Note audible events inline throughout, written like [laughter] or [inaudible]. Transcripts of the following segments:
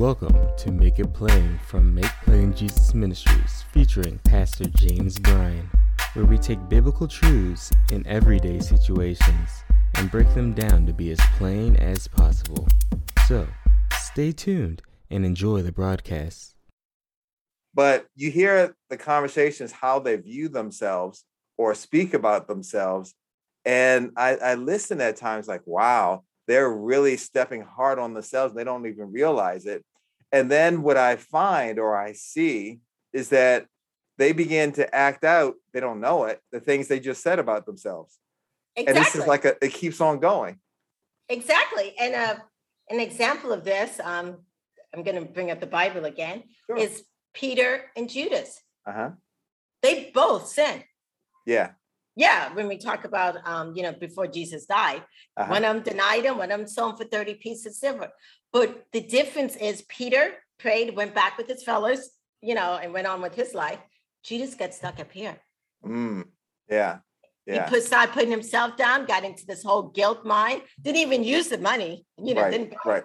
Welcome to Make It Plain from Make Plain Jesus Ministries, featuring Pastor James Bryan, where we take biblical truths in everyday situations and break them down to be as plain as possible. So, stay tuned and enjoy the broadcast. But you hear the conversations, how they view themselves or speak about themselves. And I, I listen at times like, wow, they're really stepping hard on themselves. They don't even realize it. And then what I find or I see is that they begin to act out, they don't know it, the things they just said about themselves. Exactly. And this is like a, it keeps on going. Exactly. And uh, an example of this, um, I'm going to bring up the Bible again, sure. is Peter and Judas. Uh-huh. They both sinned. Yeah. Yeah, when we talk about um, you know, before Jesus died, uh-huh. one of them denied him, one of them sold him for 30 pieces of silver. But the difference is Peter prayed, went back with his fellows, you know, and went on with his life. Judas got stuck up here. Mm, yeah. Yeah. He put, started putting himself down, got into this whole guilt mind, didn't even use the money, you know. Right,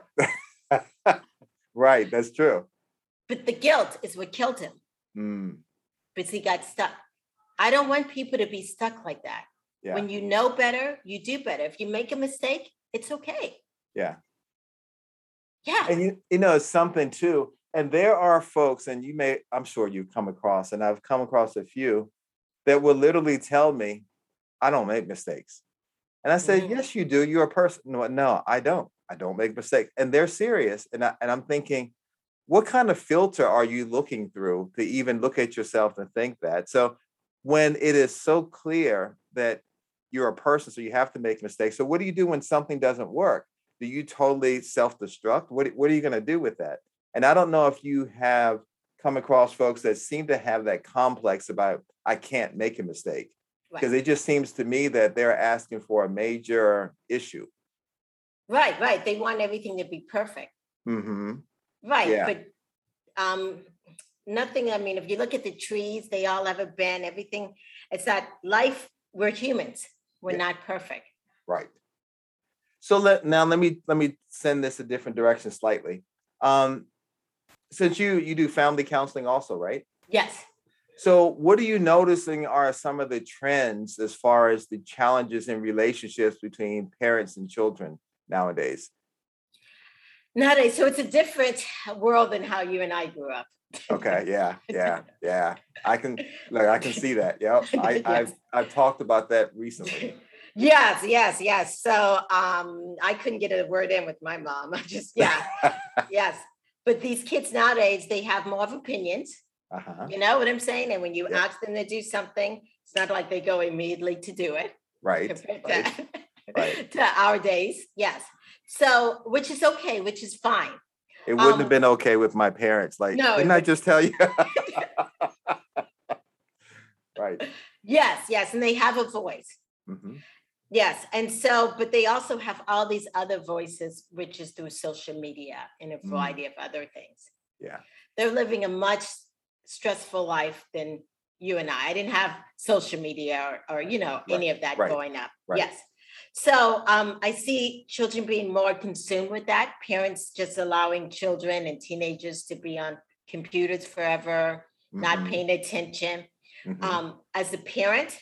right. [laughs] right, that's true. But the guilt is what killed him. Mm. Because he got stuck. I don't want people to be stuck like that. Yeah. When you know better, you do better. If you make a mistake, it's okay. Yeah. Yeah. And you, you know, something too. And there are folks, and you may, I'm sure you've come across, and I've come across a few that will literally tell me, I don't make mistakes. And I said, mm-hmm. Yes, you do. You're a person. No, no, I don't. I don't make mistakes. And they're serious. And, I, and I'm thinking, what kind of filter are you looking through to even look at yourself and think that? So when it is so clear that you're a person, so you have to make mistakes. So what do you do when something doesn't work? Do you totally self-destruct? What, what are you going to do with that? And I don't know if you have come across folks that seem to have that complex about I can't make a mistake. Because right. it just seems to me that they're asking for a major issue. Right, right. They want everything to be perfect. Mm-hmm. Right. Yeah. But um, nothing. I mean, if you look at the trees, they all have a bend, everything. It's that life, we're humans. We're yeah. not perfect. Right. So let now let me let me send this a different direction slightly. Um, since you you do family counseling also, right? Yes. So what are you noticing are some of the trends as far as the challenges in relationships between parents and children nowadays? Nowadays, so it's a different world than how you and I grew up okay yeah [laughs] yeah yeah i can like i can see that yeah I, [laughs] yes. i've i've talked about that recently yes yes yes so um i couldn't get a word in with my mom [laughs] i just yeah [laughs] yes but these kids nowadays they have more of opinions uh-huh. you know what i'm saying and when you yeah. ask them to do something it's not like they go immediately to do it right, right. To, right. [laughs] to our days yes so which is okay which is fine it wouldn't um, have been okay with my parents. Like, no, didn't I just tell you? right. Yes, yes. And they have a voice. Mm-hmm. Yes. And so, but they also have all these other voices, which is through social media and a mm. variety mm. of other things. Yeah. They're living a much stressful life than you and I. I didn't have social media or, or you know, right. any of that right. growing up. Right. Yes. So um, I see children being more consumed with that. Parents just allowing children and teenagers to be on computers forever, mm-hmm. not paying attention. Mm-hmm. Um, as a parent,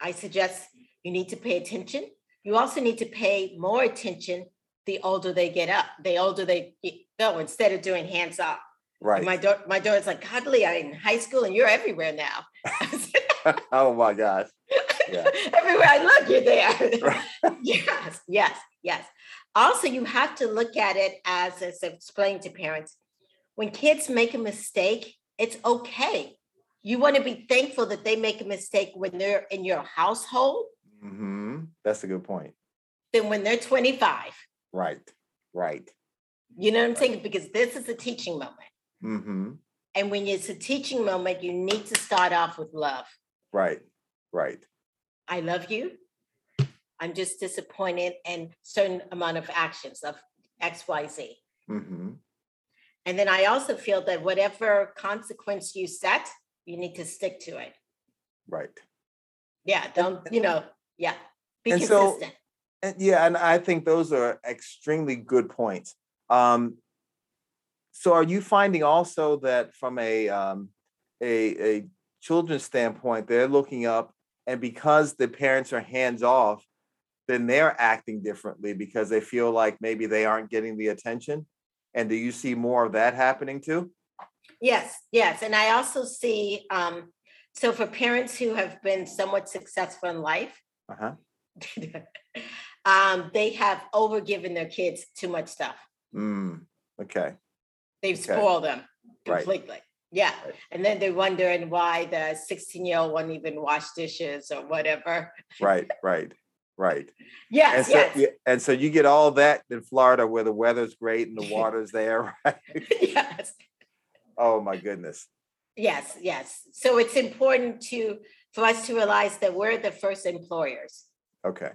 I suggest you need to pay attention. You also need to pay more attention the older they get up, the older they go, instead of doing hands off. Right. my daughter, my daughter's like, Cuddly, I'm in high school and you're everywhere now. [laughs] oh my gosh. Yeah. [laughs] Everywhere I look, you're there. [laughs] yes, yes, yes. Also, you have to look at it as, as I explained to parents, when kids make a mistake, it's okay. You want to be thankful that they make a mistake when they're in your household. Mm-hmm. That's a good point. Then when they're 25. Right, right. You know what I'm saying? Because this is a teaching moment. Mm-hmm. And when it's a teaching moment, you need to start off with love. Right, right. I love you. I'm just disappointed in certain amount of actions of X, Y, Z. Mm-hmm. And then I also feel that whatever consequence you set, you need to stick to it. Right. Yeah. Don't, you know, yeah. Be and consistent. So, and yeah, and I think those are extremely good points. Um, so are you finding also that from a um, a, a children's standpoint, they're looking up, and because the parents are hands off, then they're acting differently because they feel like maybe they aren't getting the attention. And do you see more of that happening too? Yes, yes. And I also see, um, so for parents who have been somewhat successful in life, uh-huh. [laughs] um, they have overgiven their kids too much stuff. Mm, okay. They've okay. spoiled them completely. Right. Yeah. Right. And then they're wondering why the 16 year old won't even wash dishes or whatever. Right, right, right. Yes. And so, yes. Yeah, and so you get all that in Florida where the weather's great and the [laughs] water's there, [laughs] right? yes. Oh my goodness. Yes, yes. So it's important to for us to realize that we're the first employers. Okay.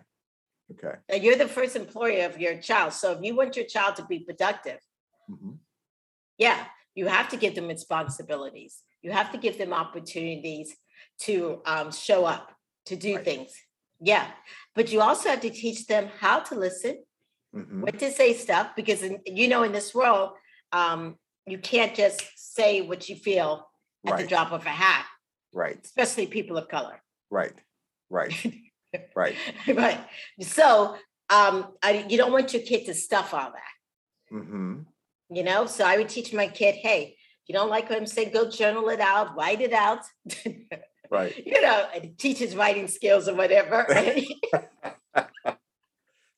Okay. That you're the first employer of your child. So if you want your child to be productive, mm-hmm. yeah, you have to give them responsibilities. You have to give them opportunities to um, show up, to do right. things. Yeah. But you also have to teach them how to listen, mm-hmm. when to say stuff, because, in, you know, in this world, um, you can't just say what you feel at right. the drop of a hat. Right. Especially people of color. Right. Right. [laughs] right. right. So um, I, you don't want your kid to stuff all that. Mm-hmm. You know, so I would teach my kid, hey, you don't like what I'm saying, go journal it out, write it out. [laughs] right. You know, teach his writing skills or whatever. [laughs]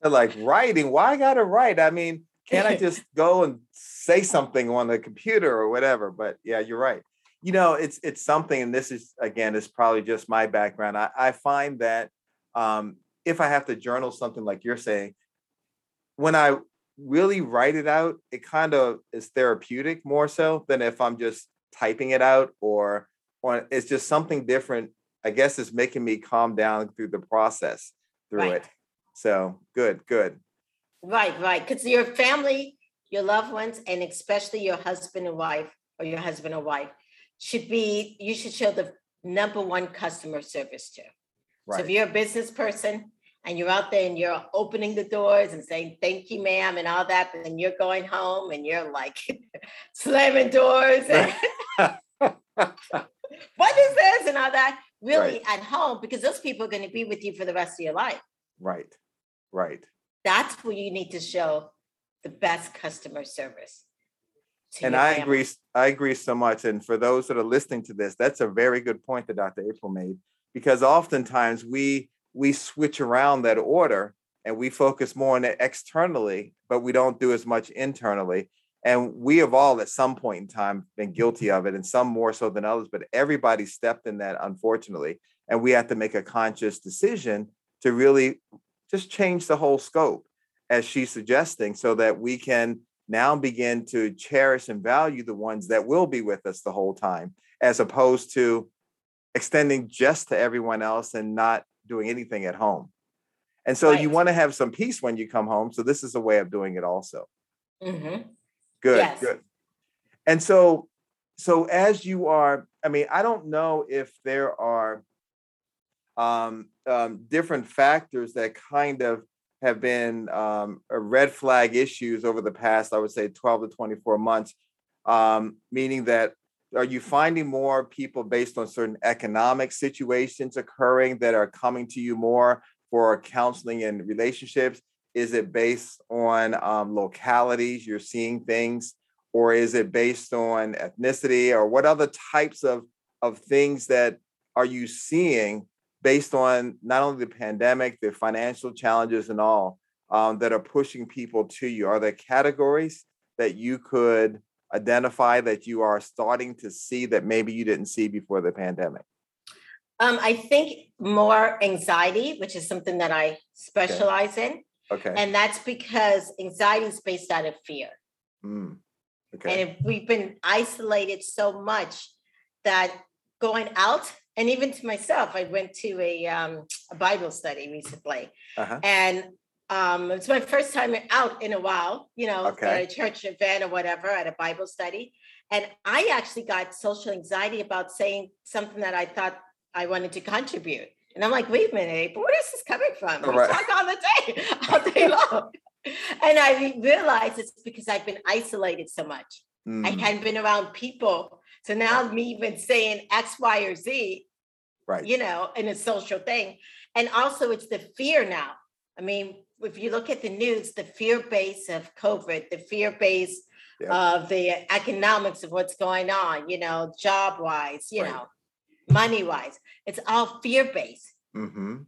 like writing, why I gotta write? I mean, can't I just go and say something on the computer or whatever? But yeah, you're right. You know, it's it's something, and this is again, is probably just my background. I, I find that um, if I have to journal something like you're saying, when I really write it out, it kind of is therapeutic more so than if I'm just typing it out or or it's just something different. I guess it's making me calm down through the process through right. it. So good, good. Right, right. Because your family, your loved ones, and especially your husband and wife, or your husband or wife, should be, you should show the number one customer service to. Right. So if you're a business person and you're out there and you're opening the doors and saying thank you, ma'am, and all that, and then you're going home and you're like [laughs] slamming doors and what is this and all that, really right. at home, because those people are going to be with you for the rest of your life. Right. Right that's where you need to show the best customer service. And I family. agree. I agree so much. And for those that are listening to this, that's a very good point that Dr. April made, because oftentimes we we switch around that order and we focus more on it externally, but we don't do as much internally. And we have all at some point in time been guilty of it, and some more so than others, but everybody stepped in that, unfortunately. And we have to make a conscious decision to really just change the whole scope as she's suggesting so that we can now begin to cherish and value the ones that will be with us the whole time as opposed to extending just to everyone else and not doing anything at home and so right. you want to have some peace when you come home so this is a way of doing it also mm-hmm. good yes. good and so so as you are i mean i don't know if there are um, um, different factors that kind of have been um, red flag issues over the past, I would say, 12 to 24 months, um, meaning that are you finding more people based on certain economic situations occurring that are coming to you more for counseling and relationships? Is it based on um, localities you're seeing things, or is it based on ethnicity, or what other types of, of things that are you seeing based on not only the pandemic, the financial challenges, and all um, that are pushing people to you? Are there categories that you could identify that you are starting to see that maybe you didn't see before the pandemic? Um, I think more anxiety, which is something that I specialize okay. in. Okay. And that's because anxiety is based out of fear. Mm. Okay. And if we've been isolated so much that going out and even to myself, I went to a, um, a Bible study recently, uh-huh. and um, it's my first time out in a while. You know, okay. at a church event or whatever, at a Bible study, and I actually got social anxiety about saying something that I thought I wanted to contribute. And I'm like, wait a minute, but where is this coming from? We right. talk all the day, [laughs] all day [laughs] long. and I realized it's because I've been isolated so much. Mm. I hadn't been around people. So now me even saying X, Y, or Z, right? You know, and a social thing. And also it's the fear now. I mean, if you look at the news, the fear base of COVID, the fear base yep. of the economics of what's going on, you know, job wise, you right. know, money wise, it's all fear based. Mm-hmm.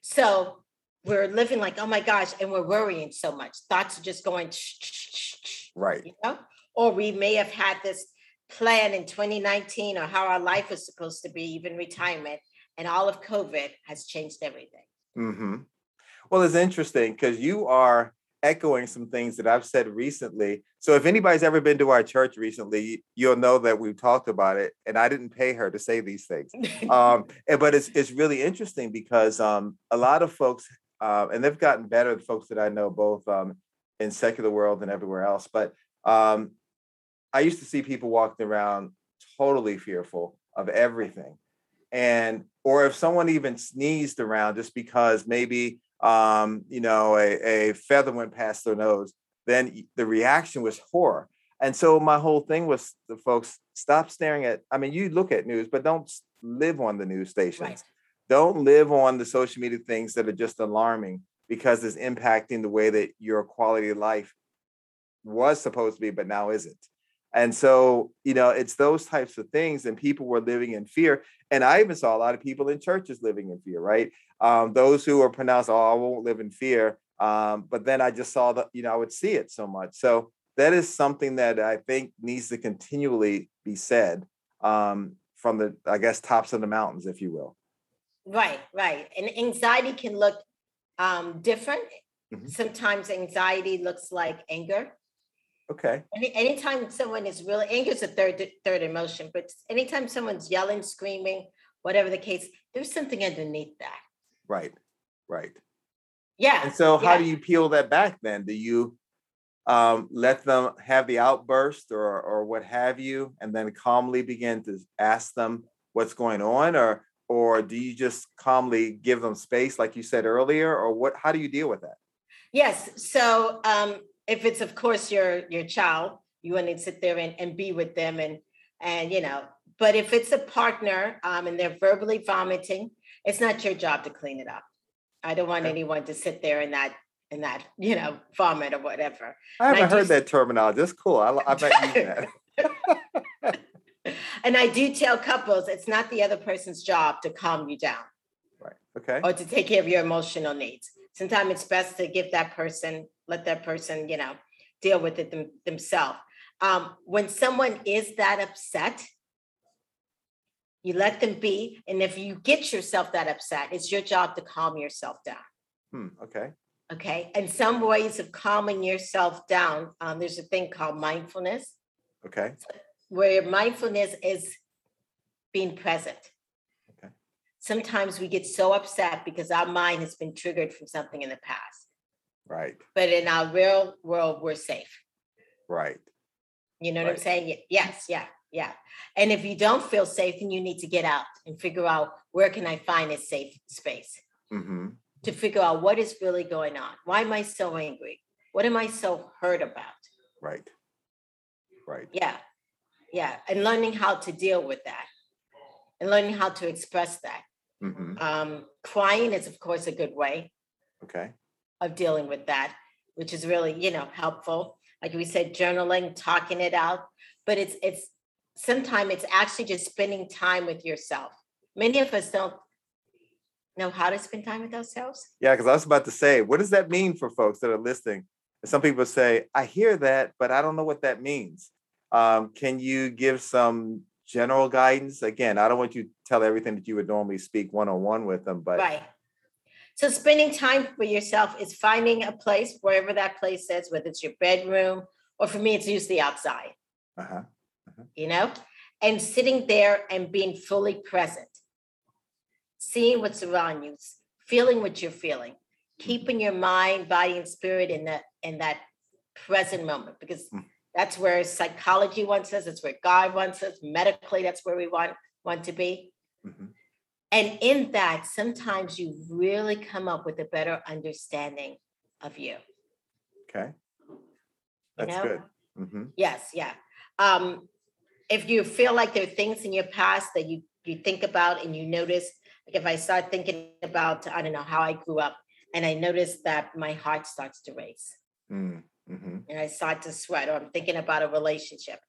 So we're living like, oh my gosh, and we're worrying so much. Thoughts are just going, right? You know, or we may have had this plan in 2019 or how our life is supposed to be, even retirement, and all of COVID has changed everything. Mm-hmm. Well, it's interesting because you are echoing some things that I've said recently. So if anybody's ever been to our church recently, you'll know that we've talked about it, and I didn't pay her to say these things. [laughs] um, but it's it's really interesting because um, a lot of folks, uh, and they've gotten better. The folks that I know, both um, in secular world and everywhere else, but um, I used to see people walking around totally fearful of everything. And, or if someone even sneezed around just because maybe, um, you know, a, a feather went past their nose, then the reaction was horror. And so my whole thing was the folks stop staring at, I mean, you look at news, but don't live on the news stations. Right. Don't live on the social media things that are just alarming because it's impacting the way that your quality of life was supposed to be, but now isn't. And so, you know, it's those types of things, and people were living in fear. And I even saw a lot of people in churches living in fear, right? Um, those who are pronounced, oh, I won't live in fear. Um, but then I just saw that, you know, I would see it so much. So that is something that I think needs to continually be said um, from the, I guess, tops of the mountains, if you will. Right, right. And anxiety can look um, different. Mm-hmm. Sometimes anxiety looks like anger. Okay. Any, anytime someone is really anger is a third third emotion, but anytime someone's yelling, screaming, whatever the case, there's something underneath that. Right. Right. Yeah. And so, yeah. how do you peel that back? Then do you um, let them have the outburst or or what have you, and then calmly begin to ask them what's going on, or or do you just calmly give them space, like you said earlier, or what? How do you deal with that? Yes. So um, if it's of course your your child you want to sit there and, and be with them and and you know but if it's a partner um, and they're verbally vomiting it's not your job to clean it up. I don't want okay. anyone to sit there in that in that you know vomit or whatever. I haven't I heard that terminology. That's cool. I, I might use that and i do tell couples it's not the other person's job to calm you down. Right. Okay. Or to take care of your emotional needs. Sometimes it's best to give that person let that person, you know, deal with it them, themselves. Um, when someone is that upset, you let them be. And if you get yourself that upset, it's your job to calm yourself down. Hmm, okay. Okay. And some ways of calming yourself down, um, there's a thing called mindfulness. Okay. Where mindfulness is being present. Okay. Sometimes we get so upset because our mind has been triggered from something in the past. Right. But in our real world, we're safe. Right. You know right. what I'm saying? Yes, yeah, yeah. And if you don't feel safe, then you need to get out and figure out where can I find a safe space mm-hmm. to figure out what is really going on. Why am I so angry? What am I so hurt about? Right. Right. Yeah. Yeah. And learning how to deal with that and learning how to express that. Mm-hmm. Um, crying is, of course, a good way. Okay of dealing with that, which is really, you know, helpful. Like we said, journaling, talking it out. But it's it's sometimes it's actually just spending time with yourself. Many of us don't know how to spend time with ourselves. Yeah, because I was about to say, what does that mean for folks that are listening? Some people say, I hear that, but I don't know what that means. Um, can you give some general guidance? Again, I don't want you to tell everything that you would normally speak one on one with them, but right. So spending time for yourself is finding a place, wherever that place is, whether it's your bedroom or for me, it's usually outside. Uh-huh. Uh-huh. You know, and sitting there and being fully present, seeing what's around you, feeling what you're feeling, keeping your mind, body, and spirit in that in that present moment, because mm. that's where psychology wants us. That's where God wants us. Medically, that's where we want want to be. Mm-hmm. And in that, sometimes you really come up with a better understanding of you. Okay. That's you know? good. Mm-hmm. Yes, yeah. Um, if you feel like there are things in your past that you you think about and you notice, like if I start thinking about, I don't know how I grew up, and I notice that my heart starts to race, mm, mm-hmm. and I start to sweat, or I'm thinking about a relationship,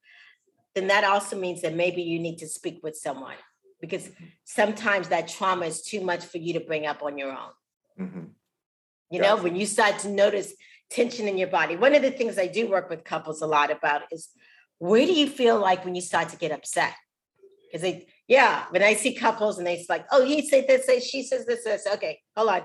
then that also means that maybe you need to speak with someone because sometimes that trauma is too much for you to bring up on your own. Mm-hmm. You gotcha. know, when you start to notice tension in your body, one of the things I do work with couples a lot about is where do you feel like when you start to get upset? Because they, yeah, when I see couples and they like, oh, he said this, she says this, this. Okay, hold on.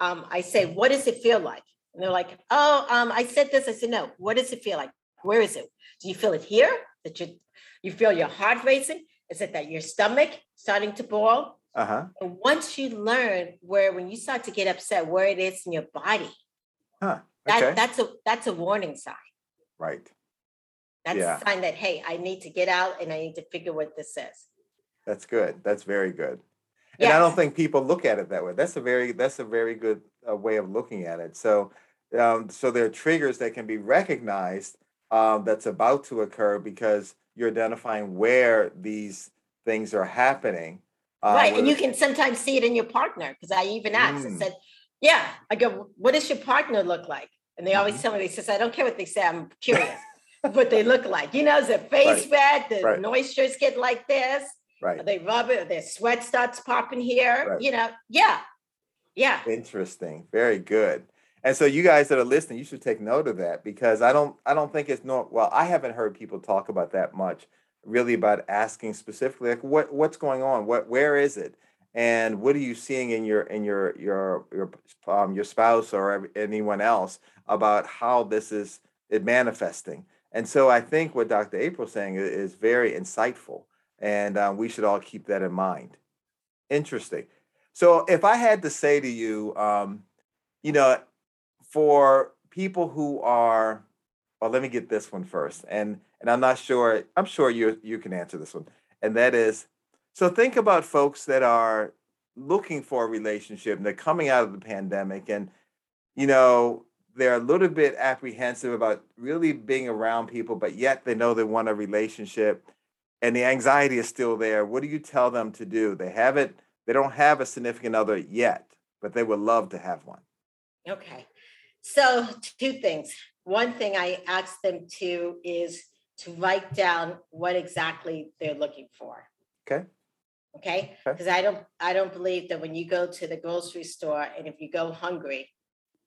Um, I say, what does it feel like? And they're like, oh, um, I said this. I said, no, what does it feel like? Where is it? Do you feel it here? That you you feel your heart racing? Is it that your stomach starting to boil? Uh-huh. And once you learn where when you start to get upset, where it is in your body, huh. okay. that, that's a that's a warning sign. Right. That's yeah. a sign that hey, I need to get out and I need to figure what this is. That's good. That's very good. And yes. I don't think people look at it that way. That's a very that's a very good uh, way of looking at it. So um, so there are triggers that can be recognized um, that's about to occur because you're identifying where these things are happening. Uh, right. And you can sometimes see it in your partner because I even asked mm. and said, Yeah, I go, what does your partner look like? And they always mm-hmm. tell me, they says, I don't care what they say, I'm [laughs] curious what they look like. You know, is their face right. red? The right. moistures get like this? Right. they rub it, their sweat starts popping here. Right. You know, yeah. Yeah. Interesting. Very good. And so you guys that are listening, you should take note of that because I don't I don't think it's not well, I haven't heard people talk about that much, really about asking specifically like what what's going on? What where is it? And what are you seeing in your in your your your um your spouse or anyone else about how this is it manifesting? And so I think what Dr. April's saying is very insightful, and um, we should all keep that in mind. Interesting. So if I had to say to you, um, you know, for people who are, well, let me get this one first, and and I'm not sure. I'm sure you you can answer this one, and that is, so think about folks that are looking for a relationship and they're coming out of the pandemic, and you know they're a little bit apprehensive about really being around people, but yet they know they want a relationship and the anxiety is still there. What do you tell them to do? They haven't they don't have a significant other yet, but they would love to have one. Okay. So, two things. One thing I ask them to is to write down what exactly they're looking for. Okay. Okay. Because okay. I don't I don't believe that when you go to the grocery store and if you go hungry,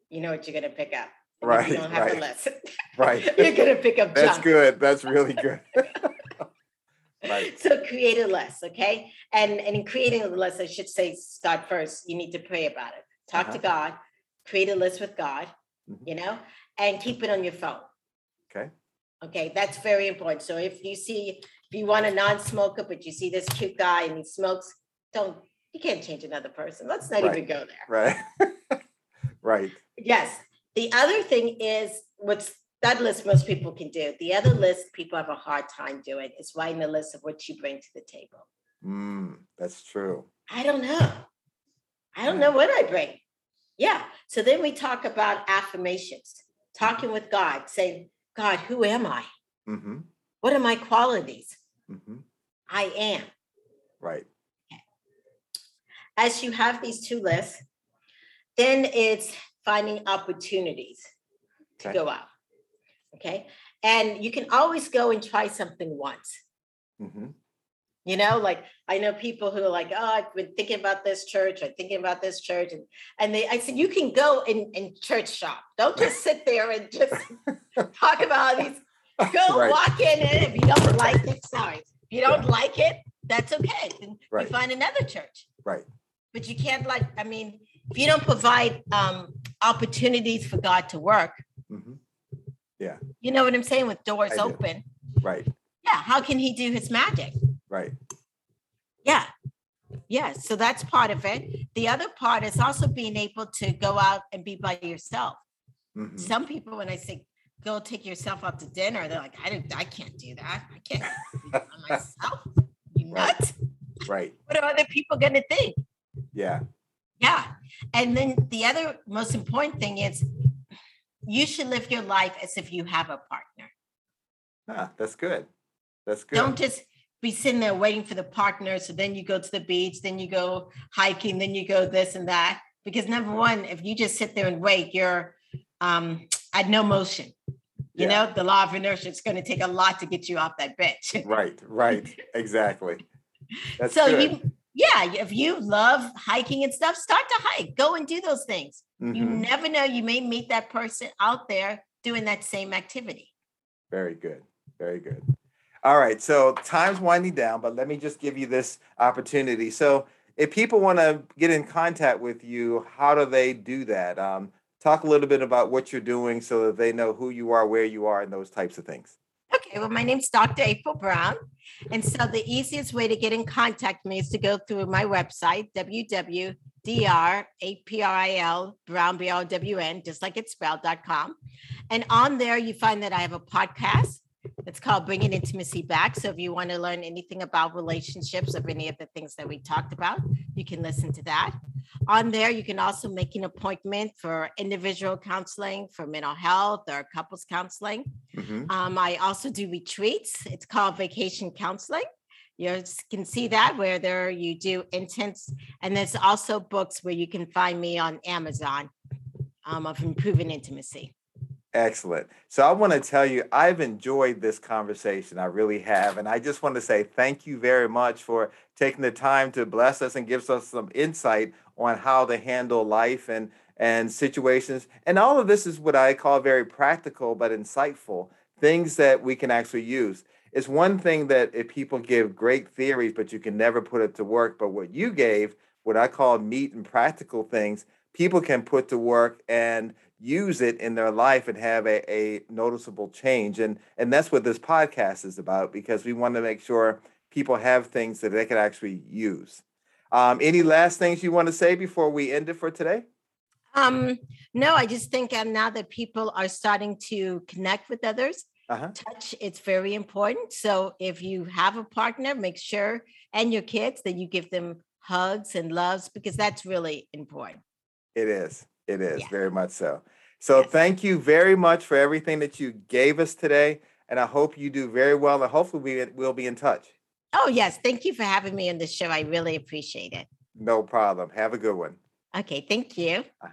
you know what you're going to pick up. right. You don't have right. a list. [laughs] right. [laughs] you're going to pick up. That's junk. good. That's really [laughs] good. right. So create a list, okay? And and in creating a list, I should say start first. You need to pray about it. Talk uh-huh. to God. Create a list with God. Mm-hmm. You know, and keep it on your phone. Okay. Okay, that's very important. So if you see if you want a non-smoker, but you see this cute guy and he smokes, don't you can't change another person. Let's not right. even go there. Right. [laughs] right. Yes. The other thing is what's that list most people can do. The other list people have a hard time doing is writing a list of what you bring to the table. Mm, that's true. I don't know. I don't know what I bring. Yeah. So then we talk about affirmations, talking with God, saying, God, who am I? Mm-hmm. What are my qualities? Mm-hmm. I am. Right. Okay. As you have these two lists, then it's finding opportunities to okay. go out. Okay. And you can always go and try something once. Mm-hmm. You know, like I know people who are like, oh, I've been thinking about this church, I'm thinking about this church. And and they I said, you can go and, and church shop. Don't just [laughs] sit there and just talk about these. [laughs] Go right. walk in and if you don't like it, sorry. If you don't yeah. like it, that's okay. Then right. you find another church. Right. But you can't like, I mean, if you don't provide um, opportunities for God to work, mm-hmm. yeah, you know what I'm saying, with doors open, right? Yeah, how can He do His magic? Right. Yeah. Yeah. So that's part of it. The other part is also being able to go out and be by yourself. Mm-hmm. Some people, when I say go take yourself out to dinner, they're like, I don't, I can't do that. I can't do that [laughs] myself. You nuts? Right. right. What are other people going to think? Yeah. Yeah. And then the other most important thing is you should live your life as if you have a partner. Ah, that's good. That's good. Don't just be sitting there waiting for the partner. So then you go to the beach, then you go hiking, then you go this and that. Because number one, if you just sit there and wait, you're um, at no motion. You yeah. know, the law of inertia is going to take a lot to get you off that bench. [laughs] right, right, exactly. That's so good. you, yeah, if you love hiking and stuff, start to hike. Go and do those things. Mm-hmm. You never know; you may meet that person out there doing that same activity. Very good. Very good. All right. So time's winding down, but let me just give you this opportunity. So if people want to get in contact with you, how do they do that? Um, talk a little bit about what you're doing so that they know who you are, where you are, and those types of things. Okay, well, my name's Dr. April Brown. And so the easiest way to get in contact with me is to go through my website, www.drapril, Brown, B-R-W-N, just like it's spelled.com. And on there, you find that I have a podcast it's called Bringing Intimacy Back. So if you want to learn anything about relationships of any of the things that we talked about, you can listen to that. On there, you can also make an appointment for individual counseling, for mental health, or couples counseling. Mm-hmm. Um, I also do retreats. It's called Vacation Counseling. You can see that where there you do intense, and there's also books where you can find me on Amazon um, of improving intimacy. Excellent. So I want to tell you, I've enjoyed this conversation. I really have. And I just want to say thank you very much for taking the time to bless us and gives us some insight on how to handle life and, and situations. And all of this is what I call very practical but insightful things that we can actually use. It's one thing that if people give great theories, but you can never put it to work. But what you gave, what I call meat and practical things, people can put to work and use it in their life and have a, a noticeable change. And and that's what this podcast is about because we want to make sure people have things that they can actually use. Um, any last things you want to say before we end it for today? Um, no, I just think um, now that people are starting to connect with others, uh-huh. touch it's very important. So if you have a partner, make sure and your kids that you give them hugs and loves because that's really important. It is. It is yeah. very much so. So yes. thank you very much for everything that you gave us today. And I hope you do very well. And hopefully we will be in touch. Oh, yes. Thank you for having me on the show. I really appreciate it. No problem. Have a good one. Okay. Thank you. Uh-huh.